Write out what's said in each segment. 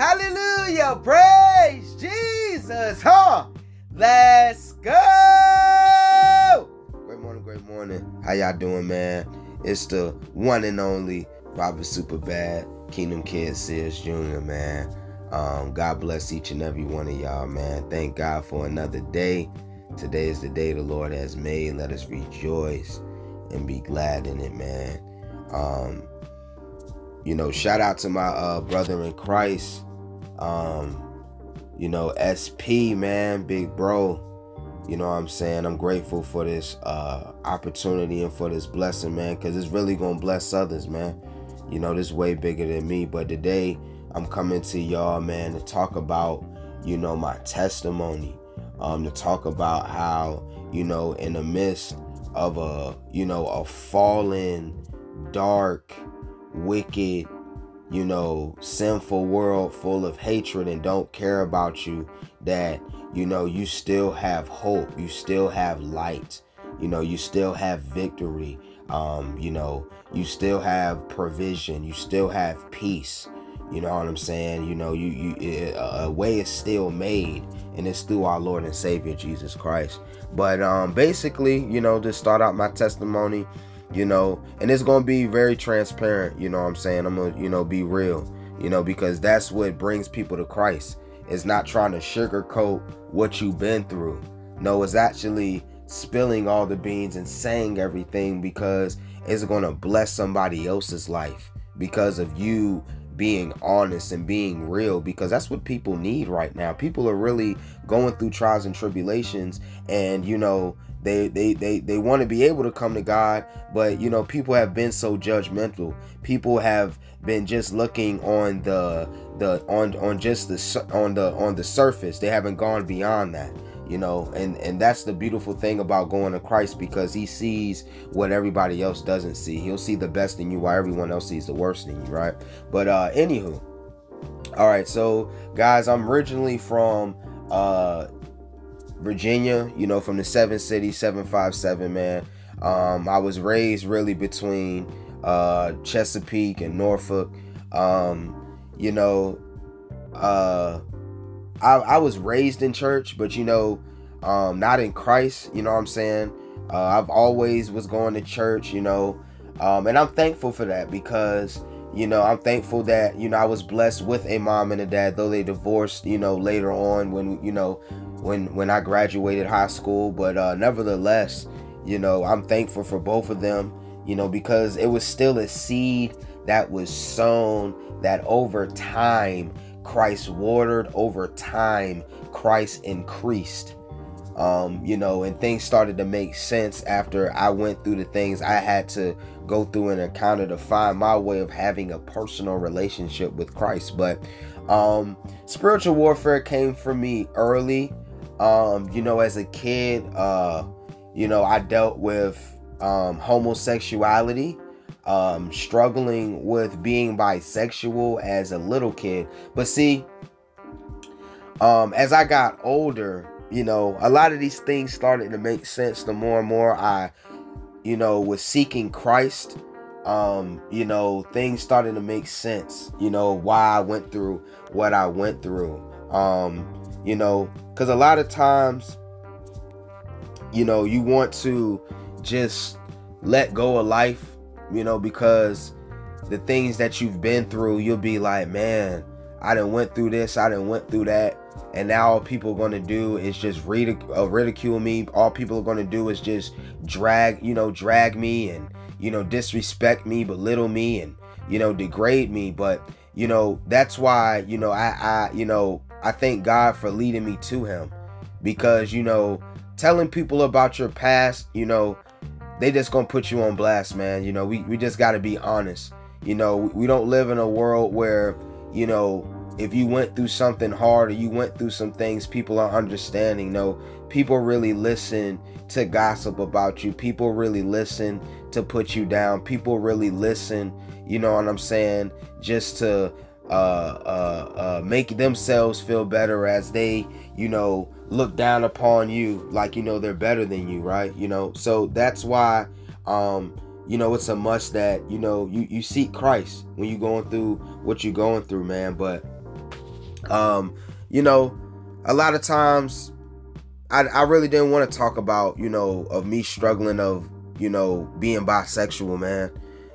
Hallelujah. Praise Jesus. Huh? Let's go. Great morning, great morning. How y'all doing, man? It's the one and only Robert Superbad, Kingdom Kid Sears Jr., man. Um, God bless each and every one of y'all, man. Thank God for another day. Today is the day the Lord has made. Let us rejoice and be glad in it, man. Um, you know, shout out to my uh, brother in Christ. Um, you know, SP, man, big bro. You know what I'm saying? I'm grateful for this uh, opportunity and for this blessing, man, because it's really going to bless others, man. You know, this way bigger than me. But today, I'm coming to y'all, man, to talk about, you know, my testimony. Um, to talk about how, you know, in the midst of a, you know, a fallen, dark, wicked, you know, sinful world full of hatred and don't care about you, that, you know, you still have hope, you still have light, you know, you still have victory, um, you know, you still have provision, you still have peace. You know what I'm saying? You know, you you a way is still made, and it's through our Lord and Savior Jesus Christ. But um, basically, you know, to start out my testimony, you know, and it's gonna be very transparent. You know what I'm saying? I'm gonna, you know, be real. You know, because that's what brings people to Christ. It's not trying to sugarcoat what you've been through. No, it's actually spilling all the beans and saying everything because it's gonna bless somebody else's life because of you being honest and being real because that's what people need right now. People are really going through trials and tribulations and you know they they they, they want to be able to come to God, but you know people have been so judgmental. People have been just looking on the the on on just the on the on the surface. They haven't gone beyond that you know and and that's the beautiful thing about going to christ because he sees what everybody else doesn't see. He'll see the best in you while everyone else sees the worst in you right? But uh anywho all right so guys i'm originally from uh virginia you know from the seven city 757 man. Um i was raised really between uh chesapeake and norfolk. Um you know uh I, I was raised in church, but you know, um, not in Christ. You know what I'm saying? Uh, I've always was going to church. You know, um, and I'm thankful for that because you know I'm thankful that you know I was blessed with a mom and a dad, though they divorced. You know, later on when you know when when I graduated high school, but uh, nevertheless, you know I'm thankful for both of them. You know, because it was still a seed that was sown that over time Christ watered over time, Christ increased. Um, you know, and things started to make sense after I went through the things I had to go through and encounter to find my way of having a personal relationship with Christ. But um, spiritual warfare came for me early. Um, you know, as a kid, uh, you know, I dealt with um, homosexuality um, struggling with being bisexual as a little kid. But see, um, as I got older, you know, a lot of these things started to make sense the more and more I, you know, was seeking Christ. Um, you know, things started to make sense, you know, why I went through what I went through. Um, you know, because a lot of times, you know, you want to just let go of life you know, because the things that you've been through, you'll be like, man, I didn't went through this, I didn't went through that, and now all people are gonna do is just ridic- uh, ridicule me. All people are gonna do is just drag, you know, drag me and you know disrespect me, belittle me, and you know degrade me. But you know that's why you know I, I you know I thank God for leading me to Him, because you know telling people about your past, you know they just gonna put you on blast, man. You know, we, we just gotta be honest. You know, we don't live in a world where, you know, if you went through something hard or you went through some things, people are understanding. No, people really listen to gossip about you. People really listen to put you down. People really listen, you know what I'm saying, just to uh, uh, uh, make themselves feel better as they, you know, look down upon you like you know they're better than you, right? You know, so that's why um you know it's a must that you know you you seek Christ when you're going through what you're going through, man. But Um, you know, a lot of times I, I really didn't want to talk about, you know, of me struggling of, you know, being bisexual, man.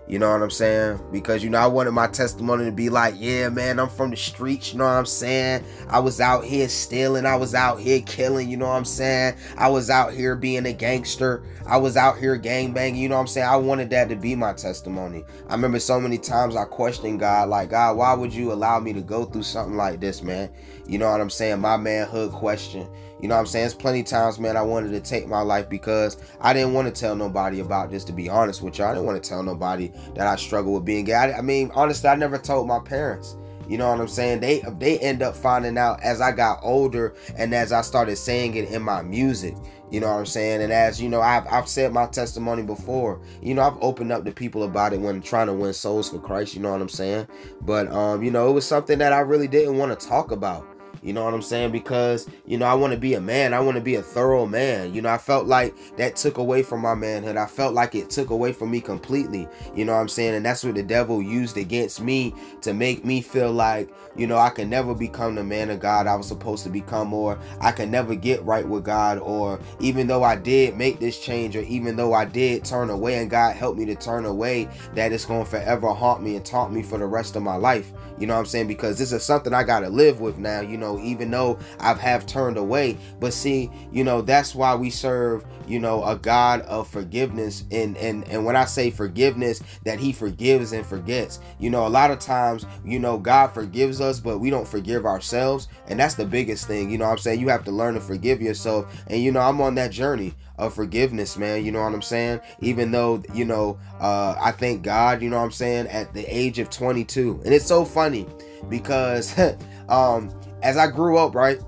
You know what I'm saying? Because you know, I wanted my testimony to be like, yeah, man, I'm from the streets, you know what I'm saying? I was out here stealing, I was out here killing, you know what I'm saying? I was out here being a gangster, I was out here gang banging, you know what I'm saying? I wanted that to be my testimony. I remember so many times I questioned God, like, God, why would you allow me to go through something like this, man? You know what I'm saying? My manhood question. You know what I'm saying? It's plenty times, man, I wanted to take my life because I didn't want to tell nobody about this, to be honest with y'all. I didn't want to tell nobody that I struggle with being gay. I, I mean, honestly, I never told my parents. You know what I'm saying? They they end up finding out as I got older and as I started saying it in my music. You know what I'm saying? And as you know, I've I've said my testimony before. You know, I've opened up to people about it when trying to win souls for Christ. You know what I'm saying? But um, you know, it was something that I really didn't want to talk about. You know what I'm saying? Because, you know, I want to be a man. I want to be a thorough man. You know, I felt like that took away from my manhood. I felt like it took away from me completely. You know what I'm saying? And that's what the devil used against me to make me feel like, you know, I can never become the man of God I was supposed to become, or I can never get right with God, or even though I did make this change, or even though I did turn away and God helped me to turn away, that it's going to forever haunt me and taunt me for the rest of my life. You know what I'm saying? Because this is something I got to live with now. You know, even though I've have turned away. But see, you know, that's why we serve, you know, a God of forgiveness. And and and when I say forgiveness, that He forgives and forgets. You know, a lot of times, you know, God forgives us, but we don't forgive ourselves. And that's the biggest thing. You know I'm saying? You have to learn to forgive yourself. And you know, I'm on that journey of forgiveness, man. You know what I'm saying? Even though, you know, uh, I thank God, you know what I'm saying, at the age of 22. And it's so funny because um as I grew up, right,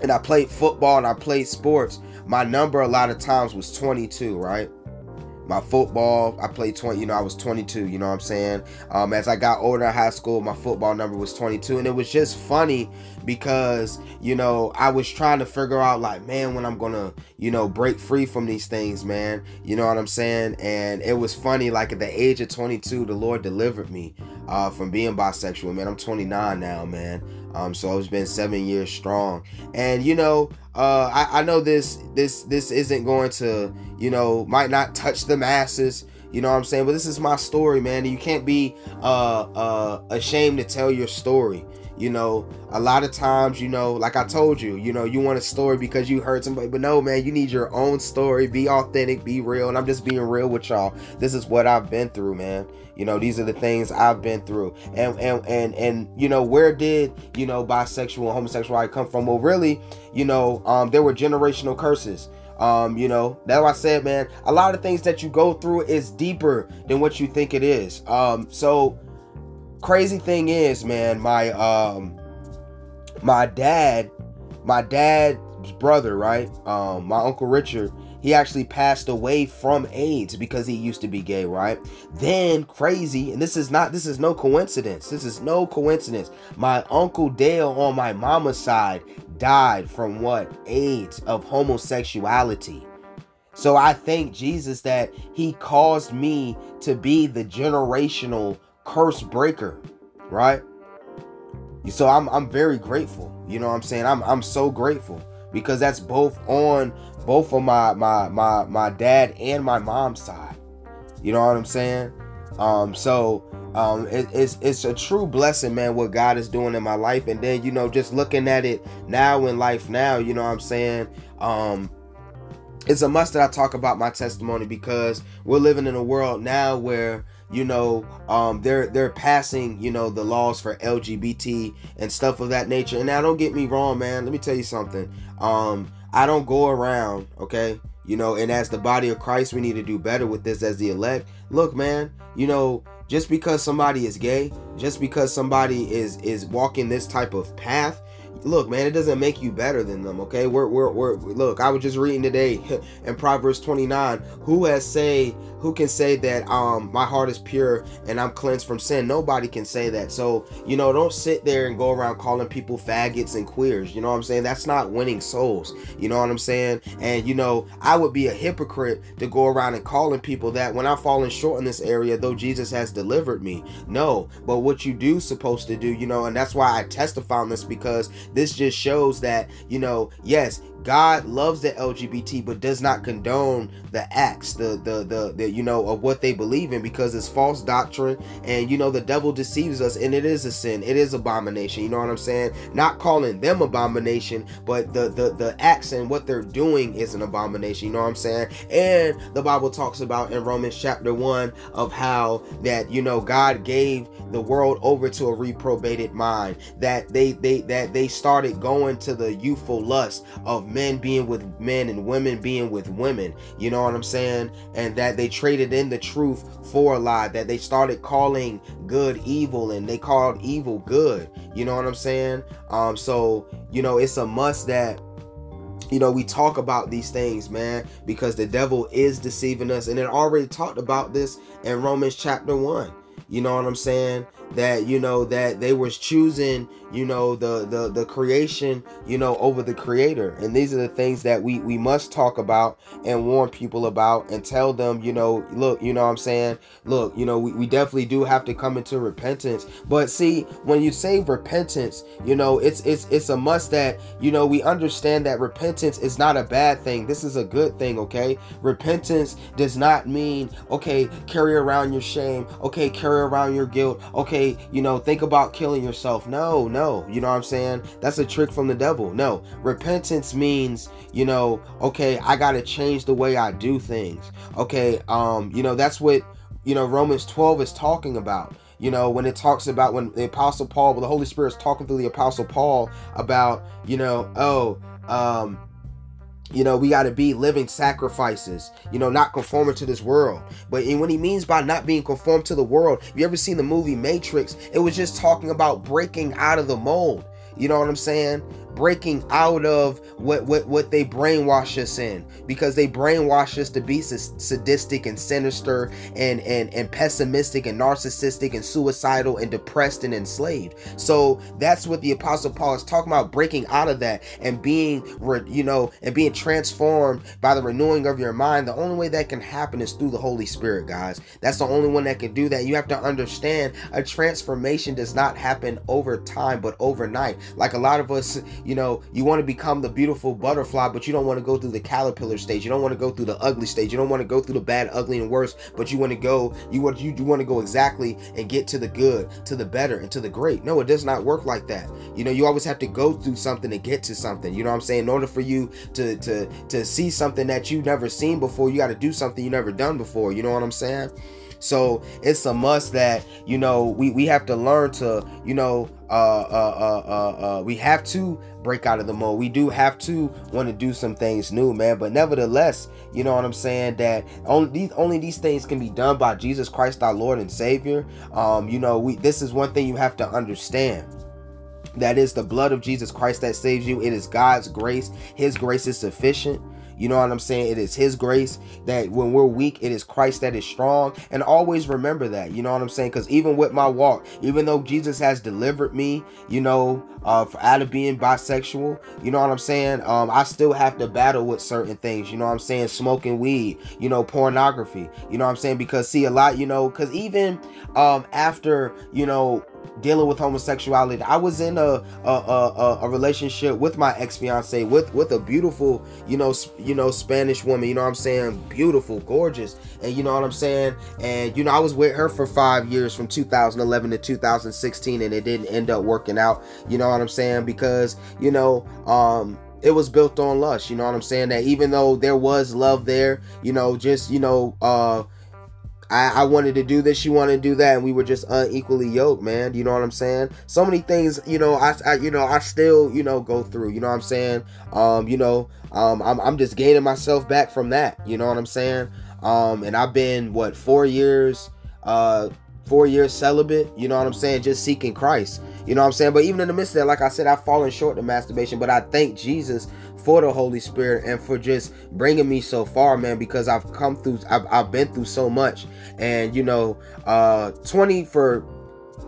and I played football and I played sports, my number a lot of times was 22, right? my football i played 20 you know i was 22 you know what i'm saying um, as i got older in high school my football number was 22 and it was just funny because you know i was trying to figure out like man when i'm gonna you know break free from these things man you know what i'm saying and it was funny like at the age of 22 the lord delivered me uh, from being bisexual man. I'm 29 now man. Um, so it's been seven years strong. And you know uh, I, I know this this this isn't going to you know might not touch the masses you know what i'm saying? But this is my story man. You can't be uh uh ashamed to tell your story you know a lot of times you know like i told you you know you want a story because you heard somebody but no man you need your own story. Be authentic be real and i'm just being real with y'all. This is what i've been through man. You know these are the things i've been through. And and and and you know where did you know bisexual and homosexuality come from? Well really you know um there were generational curses. Um, you know, that's why I said, man, a lot of things that you go through is deeper than what you think it is. Um, so crazy thing is, man, my um my dad, my dad's brother, right? Um, my uncle Richard, he actually passed away from AIDS because he used to be gay, right? Then crazy, and this is not this is no coincidence. This is no coincidence. My uncle Dale on my mama's side died from what? AIDS of homosexuality. So I thank Jesus that he caused me to be the generational curse breaker, right? So I'm I'm very grateful. You know what I'm saying? I'm I'm so grateful because that's both on both of my my my my dad and my mom's side. You know what I'm saying? Um so um it, it's it's a true blessing man what God is doing in my life and then you know just looking at it now in life now, you know what I'm saying? Um it's a must that I talk about my testimony because we're living in a world now where you know um, they're they're passing you know the laws for lgbt and stuff of that nature. And now don't get me wrong man let me tell you something. Um, i don't go around okay you know and as the body of christ we need to do better with this as the elect. Look man you know just because somebody is gay just because somebody is is walking this type of path look, man, it doesn't make you better than them, okay? We're, we're, we're look, I was just reading today in Proverbs 29, who has say, who can say that um my heart is pure and I'm cleansed from sin? Nobody can say that. So, you know, don't sit there and go around calling people faggots and queers. You know what I'm saying? That's not winning souls. You know what I'm saying? And you know, I would be a hypocrite to go around and calling people that when I'm falling short in this area, though Jesus has delivered me. No, but what you do supposed to do, you know, and that's why I testify on this because this just shows that, you know, yes, God loves the LGBT, but does not condone the acts, the, the the the you know of what they believe in because it's false doctrine, and you know the devil deceives us, and it is a sin, it is abomination. You know what I'm saying? Not calling them abomination, but the the the acts and what they're doing is an abomination. You know what I'm saying? And the Bible talks about in Romans chapter one of how that you know God gave the world over to a reprobated mind, that they they that they started going to the youthful lust of men being with men and women being with women. You know what I'm saying? And that they traded in the truth for a lie, that they started calling good evil and they called evil good. You know what I'm saying? Um, so, you know, it's a must that you know we talk about these things man because the devil is deceiving us and it already talked about this in romans chapter 1 you know what i'm saying that you know that they was choosing you know the the the creation you know over the creator. And these are the things that we we must talk about and warn people about and tell them you know look you know i'm saying? Look you know we, we definitely do have to come into repentance. But see when you say repentance you know it's it's it's a must that you know we understand that repentance is not a bad thing. This is a good thing okay? Repentance does not mean okay carry around your shame. Okay carry around your guilt. Okay you know think about killing yourself no no you know what I'm saying? That's a trick from the devil. No, repentance means, you know, okay, I got to change the way I do things. Okay, um, you know, that's what, you know, Romans 12 is talking about you know when it talks about when the apostle paul when the holy spirit is talking through the apostle paul about you know oh um you know, we got to be living sacrifices, you know, not conforming to this world. But what he means by not being conformed to the world, you ever seen the movie Matrix? It was just talking about breaking out of the mold. You know what I'm saying? breaking out of what what what they brainwash us in. Because they brainwash us to be sadistic and sinister and and and pessimistic and narcissistic and suicidal and depressed and enslaved. So that's what the apostle paul is talking about breaking out of that and being you know and being transformed by the renewing of your mind. The only way that can happen is through the holy spirit guys. That's the only one that can do that. You have to understand a transformation does not happen over time but overnight like a lot of us you know, you want to become the beautiful butterfly, but you don't want to go through the caterpillar stage. You don't want to go through the ugly stage. You don't want to go through the bad, ugly, and worse, but you want to go, you want you, you want to go exactly and get to the good, to the better, and to the great. No, it does not work like that. You know, you always have to go through something to get to something. You know what I'm saying? In order for you to to to see something that you've never seen before, you got to do something you never done before. You know what I'm saying? So it's a must that you know we we have to learn to you know uh uh uh uh, uh we have to break out of the mold. We do have to want to do some things new, man. But nevertheless, you know what I'm saying? That only these only these things can be done by Jesus Christ, our Lord and Savior. Um, you know, we this is one thing you have to understand. That is the blood of Jesus Christ that saves you. It is God's grace. His grace is sufficient. You know what I'm saying? It is His grace that when we're weak, it is Christ that is strong. And always remember that. You know what I'm saying? Because even with my walk, even though Jesus has delivered me, you know, uh, out of being bisexual, you know what I'm saying? Um, I still have to battle with certain things. You know what I'm saying? Smoking weed, you know, pornography. You know what I'm saying? Because see, a lot, you know, because even um, after, you know, dealing with homosexuality. I was in a a, a, a relationship with my ex fiance with with a beautiful, you know, you know, Spanish woman. You know what I'm saying? Beautiful, gorgeous, and you know what I'm saying. And you know, I was with her for five years, from 2011 to 2016, and it didn't end up working out. You know what I'm saying? Because you know, um, it was built on lust. You know what I'm saying? That even though there was love there, you know, just you know, uh I, I wanted to do this, she wanted to do that, and we were just unequally yoked, man. You know what I'm saying? So many things, you know, I, I you know, I still, you know, go through. You know what I'm saying? Um, you know, um, I'm, I'm just gaining myself back from that. You know what I'm saying? Um, and I've been what four years, uh, four years celibate. You know what I'm saying? Just seeking Christ. You know what I'm saying? But even in the midst of that, like I said, I've fallen short of masturbation. But I thank Jesus for the Holy Spirit and for just bringing me so far, man, because I've come through, I've, I've been through so much. And, you know, uh, 20 for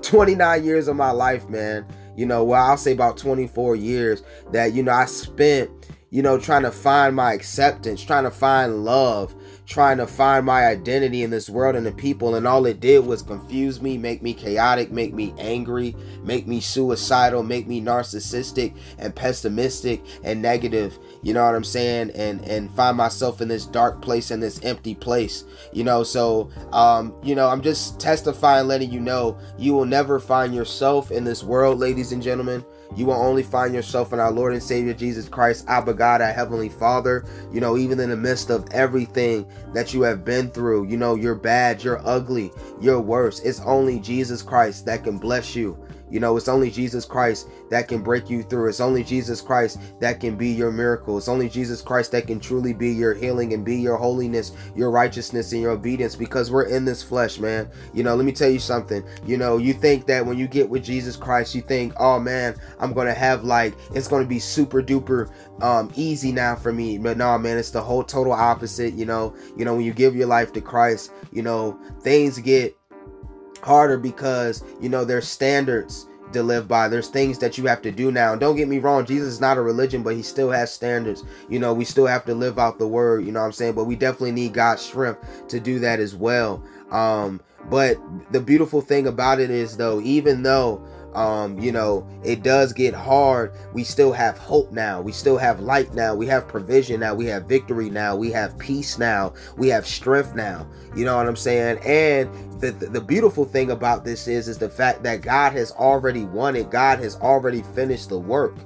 29 years of my life, man, you know, well, I'll say about 24 years that, you know, I spent, you know, trying to find my acceptance, trying to find love, trying to find my identity in this world and the people and all it did was confuse me make me chaotic make me angry make me suicidal make me narcissistic and pessimistic and negative. You know what i'm saying? And and find myself in this dark place in this empty place you know? So um you know i'm just testifying letting you know you will never find yourself in this world ladies and gentlemen you will only find yourself in our Lord and Savior Jesus Christ, Abba God, our Heavenly Father. You know, even in the midst of everything that you have been through, you know, you're bad, you're ugly, you're worse. It's only Jesus Christ that can bless you. You know, it's only Jesus Christ that can break you through. It's only Jesus Christ that can be your miracle. It's only Jesus Christ that can truly be your healing and be your holiness, your righteousness, and your obedience because we're in this flesh, man. You know, let me tell you something. You know, you think that when you get with Jesus Christ, you think, oh man, I'm going to have like, it's going to be super duper um easy now for me but no man it's the whole total opposite you know you know when you give your life to christ you know things get harder because you know there's standards to live by. There's things that you have to do now. don't get me wrong, Jesus is not a religion, but he still has standards. You know, we still have to live out the word, you know what I'm saying? But we definitely need God's strength to do that as well. Um, but the beautiful thing about it is though, even though um, you know, it does get hard. We still have hope now. We still have light now. We have provision now. We have victory now. We have peace now. We have strength now. You know what I'm saying? And the, the, the beautiful thing about this is is the fact that God has already won it. God has already finished the work.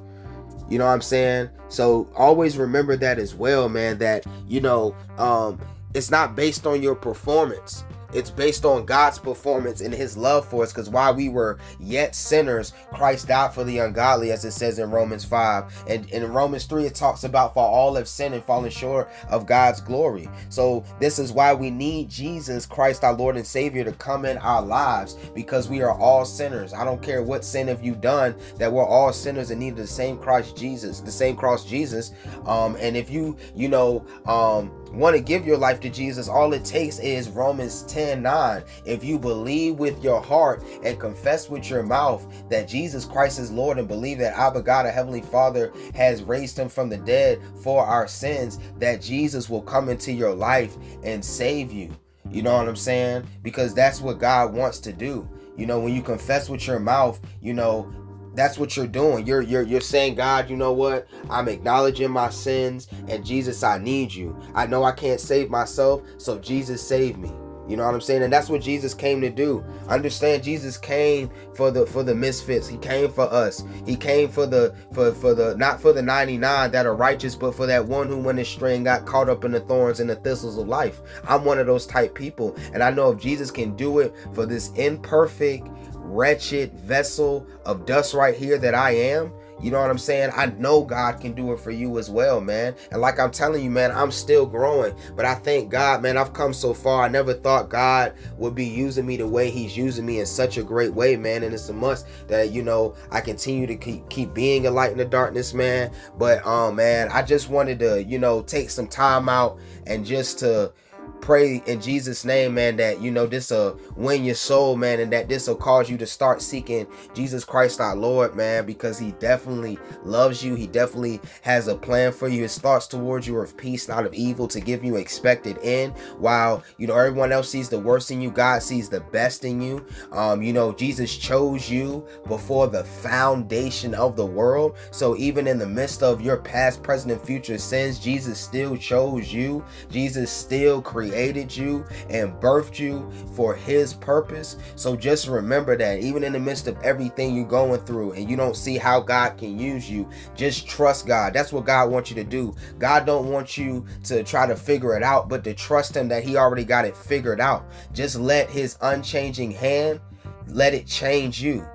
You know what I'm saying? So always remember that as well, man, that you know, um it's not based on your performance. It's based on God's performance and his love for us because while we were yet sinners, Christ died for the ungodly, as it says in Romans 5. And in Romans 3, it talks about for all have sinned and fallen short of God's glory. So this is why we need Jesus Christ, our Lord and Savior, to come in our lives because we are all sinners. I don't care what sin have you done, that we're all sinners and need the same Christ Jesus, the same cross Jesus. Um, and if you, you know, um, want to give your life to Jesus, all it takes is Romans 10 9. If you believe with your heart and confess with your mouth that Jesus Christ is Lord and believe that Abba God, a Heavenly Father, has raised him from the dead for our sins, that Jesus will come into your life and save you. You know what I'm saying? Because that's what God wants to do. You know, when you confess with your mouth, you know, that's what you're doing. You're you're you're saying, God, you know what? I'm acknowledging my sins and Jesus, I need you. I know I can't save myself, so Jesus save me. You know what I'm saying? And that's what Jesus came to do. Understand Jesus came for the for the misfits. He came for us. He came for the for for the not for the 99 that are righteous, but for that one who went astray and got caught up in the thorns and the thistles of life. I'm one of those type people. And I know if Jesus can do it for this imperfect wretched vessel of dust right here that I am. You know what I'm saying? I know God can do it for you as well, man. And like I'm telling you, man, I'm still growing. But I thank God, man, I've come so far. I never thought God would be using me the way He's using me in such a great way, man. And it's a must that, you know, I continue to keep keep being a light in the darkness, man. But um, man, I just wanted to, you know, take some time out and just to pray in Jesus' name, man, that you know this will win your soul, man, and that this will cause you to start seeking Jesus Christ our Lord, man, because he definitely loves you. He definitely has a plan for you. His thoughts towards you are of peace, not of evil, to give you expected end. While you know everyone else sees the worst in you, God sees the best in you. Um, you know, Jesus chose you before the foundation of the world. So even in the midst of your past, present, and future sins, Jesus still chose you. Jesus still created created you and birthed you for his purpose. So just remember that even in the midst of everything you're going through and you don't see how God can use you, just trust God. That's what God wants you to do. God don't want you to try to figure it out, but to trust him that he already got it figured out. Just let his unchanging hand let it change you.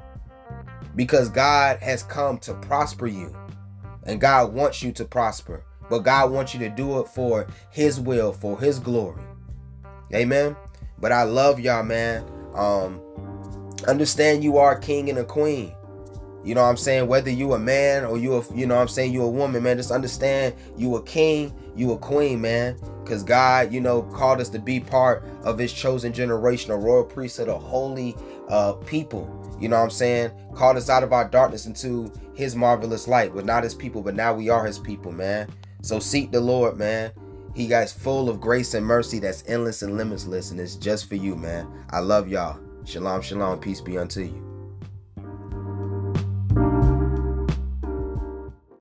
Because God has come to prosper you. And God wants you to prosper. But God wants you to do it for His will, for His glory. Amen. But I love y'all, man. Um, understand you are a king and a queen. You know what I'm saying? Whether you a man or you a you know what I'm saying you a woman, man, just understand you a king, you a queen, man. Cause God, you know, called us to be part of his chosen generation, a royal priesthood, a holy uh people. You know what I'm saying? Called us out of our darkness into his marvelous light. We're not his people, but now we are his people, man. So seek the Lord, man. He got full of grace and mercy that's endless and limitless, and it's just for you, man. I love y'all. Shalom, shalom. Peace be unto you.